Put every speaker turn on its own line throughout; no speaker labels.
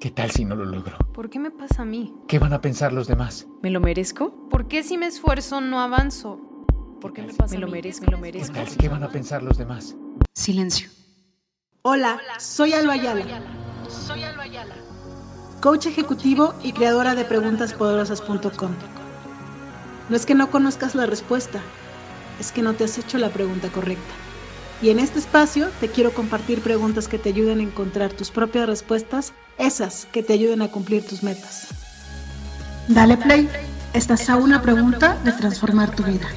¿Qué tal si no lo logro?
¿Por qué me pasa a mí?
¿Qué van a pensar los demás?
¿Me lo merezco? ¿Por qué si me esfuerzo no avanzo? ¿Por qué me pasa Me lo merezco, me lo merezco.
¿Qué, tal? ¿Qué van a pensar los demás?
Silencio.
Hola, soy Alba Ayala.
Soy Alba Ayala.
Coach ejecutivo y creadora de preguntaspoderosas.com. No es que no conozcas la respuesta, es que no te has hecho la pregunta correcta. Y en este espacio te quiero compartir preguntas que te ayuden a encontrar tus propias respuestas, esas que te ayuden a cumplir tus metas. Dale play, estás a una pregunta de transformar tu vida.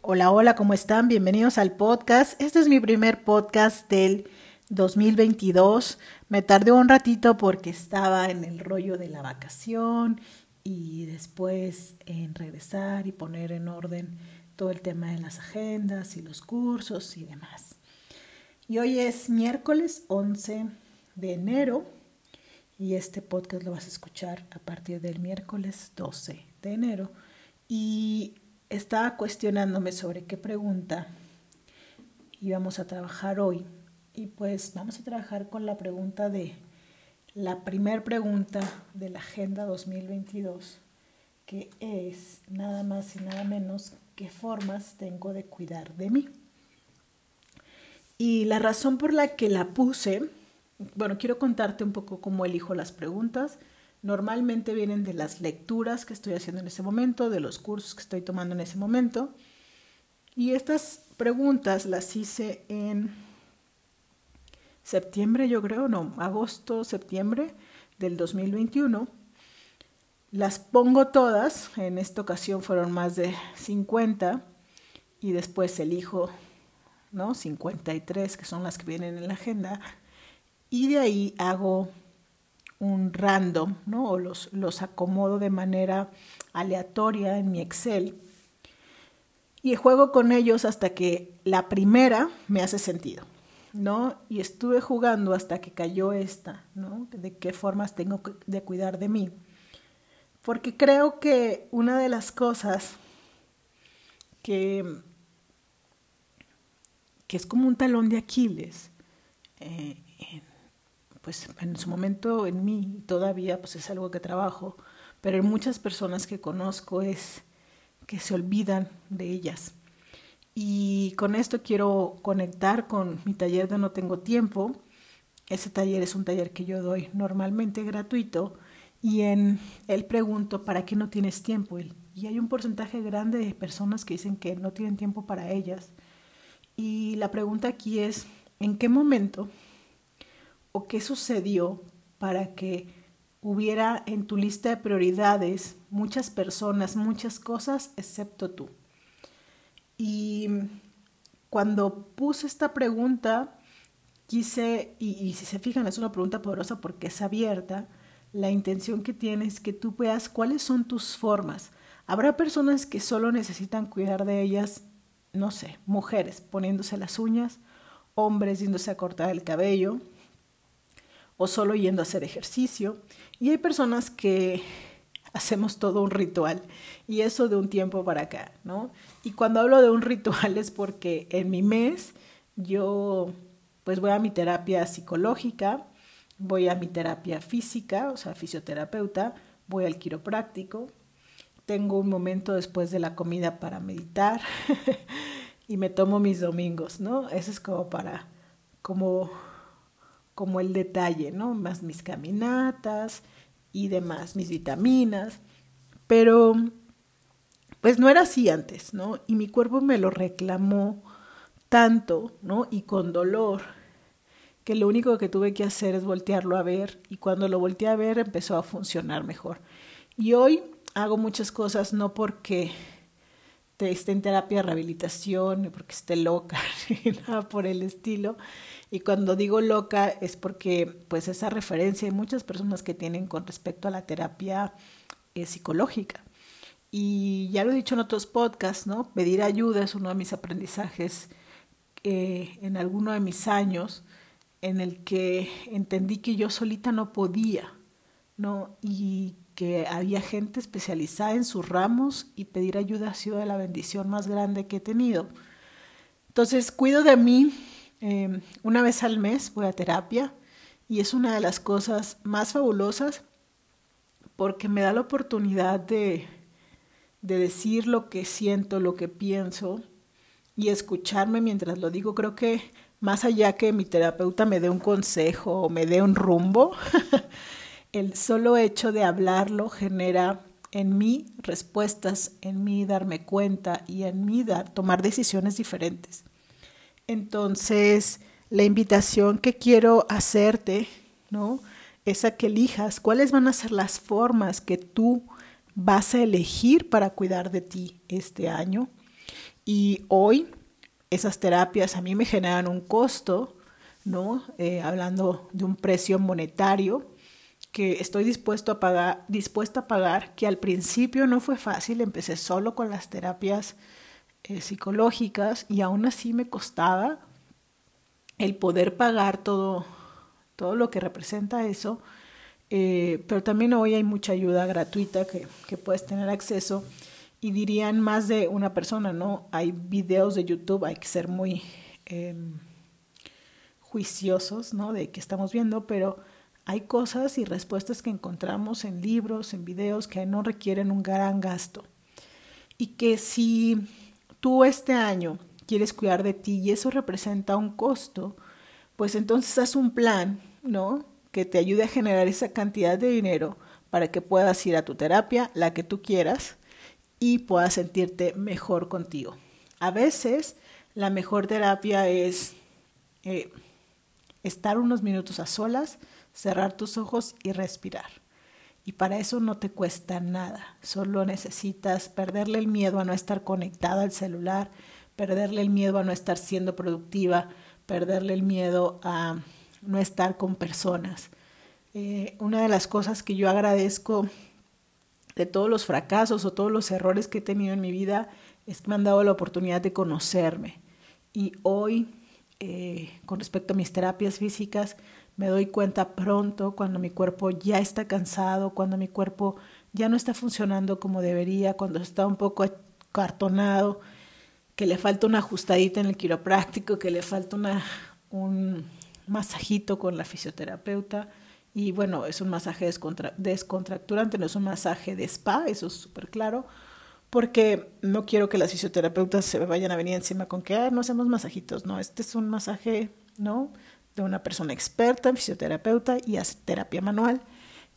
Hola, hola, ¿cómo están? Bienvenidos al podcast. Este es mi primer podcast del 2022. Me tardé un ratito porque estaba en el rollo de la vacación y después en regresar y poner en orden todo el tema de las agendas y los cursos y demás. Y hoy es miércoles 11 de enero y este podcast lo vas a escuchar a partir del miércoles 12 de enero. Y estaba cuestionándome sobre qué pregunta íbamos a trabajar hoy. Y pues vamos a trabajar con la pregunta de la primera pregunta de la Agenda 2022, que es nada más y nada menos qué formas tengo de cuidar de mí. Y la razón por la que la puse, bueno, quiero contarte un poco cómo elijo las preguntas. Normalmente vienen de las lecturas que estoy haciendo en ese momento, de los cursos que estoy tomando en ese momento. Y estas preguntas las hice en septiembre, yo creo, no, agosto, septiembre del 2021. Las pongo todas, en esta ocasión fueron más de 50 y después elijo, ¿no? 53, que son las que vienen en la agenda, y de ahí hago un random, ¿no? O los, los acomodo de manera aleatoria en mi Excel y juego con ellos hasta que la primera me hace sentido. ¿No? Y estuve jugando hasta que cayó esta, ¿no? De qué formas tengo de cuidar de mí. Porque creo que una de las cosas que, que es como un talón de Aquiles, eh, pues en su momento en mí todavía pues es algo que trabajo, pero en muchas personas que conozco es que se olvidan de ellas y con esto quiero conectar con mi taller de No Tengo Tiempo. Ese taller es un taller que yo doy normalmente gratuito y en él pregunto, ¿para qué no tienes tiempo? Y hay un porcentaje grande de personas que dicen que no tienen tiempo para ellas. Y la pregunta aquí es, ¿en qué momento o qué sucedió para que hubiera en tu lista de prioridades muchas personas, muchas cosas, excepto tú? Y cuando puse esta pregunta, quise, y, si se fijan, es una pregunta poderosa porque es abierta, la intención que tienes es que tú veas cuáles son tus formas. Habrá personas que solo necesitan cuidar de ellas, no sé, mujeres poniéndose las uñas, hombres yéndose a cortar el cabello o solo yendo a hacer ejercicio. Y hay personas que hacemos todo un ritual y eso de un tiempo para acá, ¿no? Y cuando hablo de un ritual es porque en mi mes yo pues voy a mi terapia psicológica, voy a mi terapia física, o sea, fisioterapeuta, voy al quiropráctico, tengo un momento después de la comida para meditar y me tomo mis domingos, ¿no? Eso es como para, como, como el detalle, ¿no? Más mis caminatas, y demás, mis vitaminas, pero pues no era así antes, ¿no? Y mi cuerpo me lo reclamó tanto, ¿no? Y con dolor, que lo único que tuve que hacer es voltearlo a ver y cuando lo volteé a ver empezó a funcionar mejor. Y hoy hago muchas cosas no porque esté en terapia de rehabilitación, porque esté loca, nada por el estilo, y cuando digo loca es porque pues esa referencia hay muchas personas que tienen con respecto a la terapia eh, psicológica. Y ya lo he dicho en otros podcasts, ¿no? Pedir ayuda es uno de mis aprendizajes eh, en alguno de mis años en el que entendí que yo solita no podía, ¿no? Y que había gente especializada en sus ramos y pedir ayuda ha sido la bendición más grande que he tenido. Entonces, cuido de mí em, una vez al mes, voy a terapia y es una de las cosas más fabulosas porque me da la oportunidad de, de decir lo que siento, lo que pienso y escucharme mientras lo digo. Creo que más allá que mi terapeuta me dé un consejo o me dé un rumbo, el solo hecho de hablarlo genera en mí respuestas, en mí darme cuenta y en mí dar, tomar decisiones diferentes. Entonces, la invitación que quiero hacerte, ¿no? Es a que elijas cuáles van a ser las formas que tú vas a elegir para cuidar de ti este año. Y hoy esas terapias a mí me generan un costo, ¿no? Eh, hablando de un precio monetario, que estoy dispuesto a pagar, dispuesta a pagar, que al principio no fue fácil, empecé solo con las terapias eh, psicológicas y aún así me costaba el poder pagar todo, todo lo que representa eso. Eh, pero también hoy hay mucha ayuda gratuita que, que, puedes tener acceso y dirían más de una persona, ¿no? Hay videos de YouTube, hay que ser muy eh, juiciosos, ¿no? De que estamos viendo, pero hay cosas y respuestas que encontramos en libros, en videos, que no requieren un gran gasto. Y que si tú este año quieres cuidar de ti y eso representa un costo, pues entonces haz un plan, ¿no? Que te ayude a generar esa cantidad de dinero para que puedas ir a tu terapia, la que tú quieras, y puedas sentirte mejor contigo. A veces la mejor terapia es eh, estar unos minutos a solas, cerrar tus ojos y respirar. Y para eso no te cuesta nada, solo necesitas perderle el miedo a no estar conectada al celular, perderle el miedo a no estar siendo productiva, perderle el miedo a no estar con personas. Eh, una de las cosas que yo agradezco de todos los fracasos o todos los errores que he tenido en mi vida es que me han dado la oportunidad de conocerme. Y hoy, eh, con respecto a mis terapias físicas, me doy cuenta pronto cuando mi cuerpo ya está cansado, cuando mi cuerpo ya no está funcionando como debería, cuando está un poco cartonado, que le falta una ajustadita en el quiropráctico, que le falta una, un masajito con la fisioterapeuta. Y bueno, es un masaje descontracturante, no es un masaje de spa, eso es súper claro, porque no quiero que las fisioterapeutas se vayan a venir encima con que ah, no hacemos masajitos, no, este es un masaje, ¿no? De una persona experta en fisioterapeuta y hace terapia manual,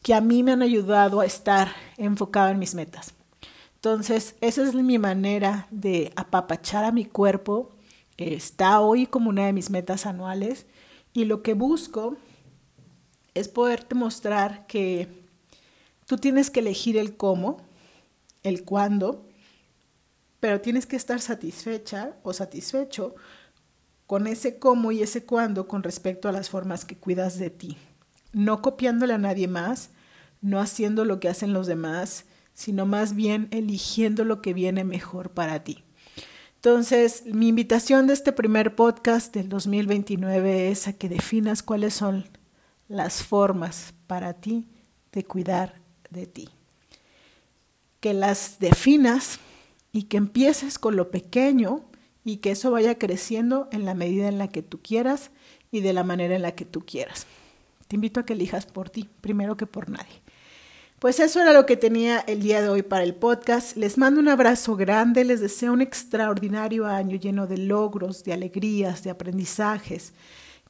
que a mí me han ayudado a estar enfocado en mis metas. Entonces, esa es mi manera de apapachar a mi cuerpo. Está hoy como una de mis metas anuales y lo que busco es poderte mostrar que tú tienes que elegir el cómo, el cuándo, pero tienes que estar satisfecha o satisfecho con ese cómo y ese cuándo con respecto a las formas que cuidas de ti. No copiándole a nadie más, no haciendo lo que hacen los demás, sino más bien eligiendo lo que viene mejor para ti. Entonces, mi invitación de este primer podcast del 2029 es a que definas cuáles son las formas para ti de cuidar de ti. Que las definas y que empieces con lo pequeño y que eso vaya creciendo en la medida en la que tú quieras y de la manera en la que tú quieras. Te invito a que elijas por ti, primero que por nadie. Pues eso era lo que tenía el día de hoy para el podcast. Les mando un abrazo grande, les deseo un extraordinario año lleno de logros, de alegrías, de aprendizajes.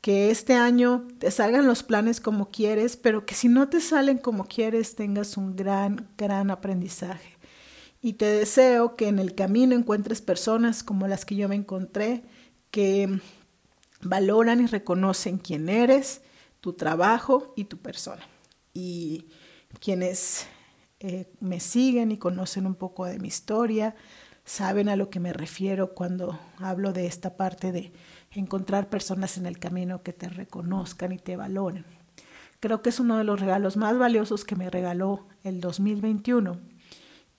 Que este año te salgan los planes como quieres, pero que si no te salen como quieres, tengas un gran, gran aprendizaje y te deseo que en el camino encuentres personas como las que yo me encontré, que valoran y reconocen quién eres, tu trabajo y tu persona. Y quienes eh, me siguen y conocen un poco de mi historia, saben a lo que me refiero cuando hablo de esta parte de encontrar personas en el camino que te reconozcan y te valoren. Creo que es uno de los regalos más valiosos que me regaló el 2021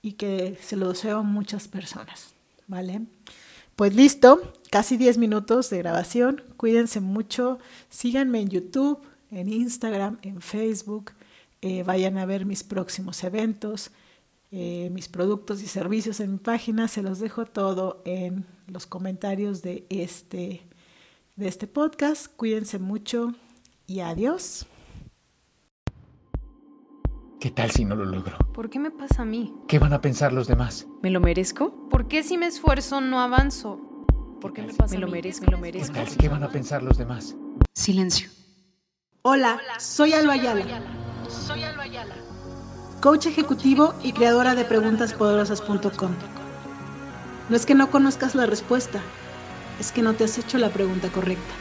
y que se lo deseo a muchas personas, ¿vale? Pues listo, casi 10 minutos de grabación. Cuídense mucho. Síganme en YouTube, en Instagram, en Facebook. Eh, vayan a ver mis próximos eventos.
eh, mis productos y servicios en mi página. Se los dejo todo en los comentarios de este, de este podcast. Cuídense mucho y adiós.
¿Qué tal si no lo logro?
¿Por qué me pasa a mí?
¿Qué van a pensar los demás?
¿Me lo merezco? ¿Por qué si me esfuerzo no avanzo? ¿Por qué me pasa Me lo merezco, me lo merezco.
¿Qué, tal, ¿Qué van a pensar los demás?
Silencio.
Hola, soy Alba Ayala. Soy Alba Ayala. Coach ejecutivo y creadora de preguntaspoderosas.com. No es que no conozcas la respuesta, es que no te has hecho la pregunta correcta.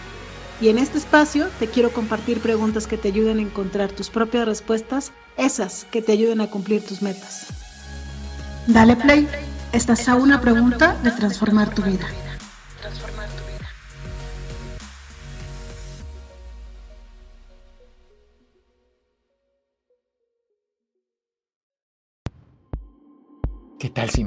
Y en este espacio te quiero compartir preguntas que te ayuden a encontrar tus propias respuestas, esas que te ayuden a cumplir tus metas. Dale play, estás a una pregunta de transformar tu vida.
¿Qué tal si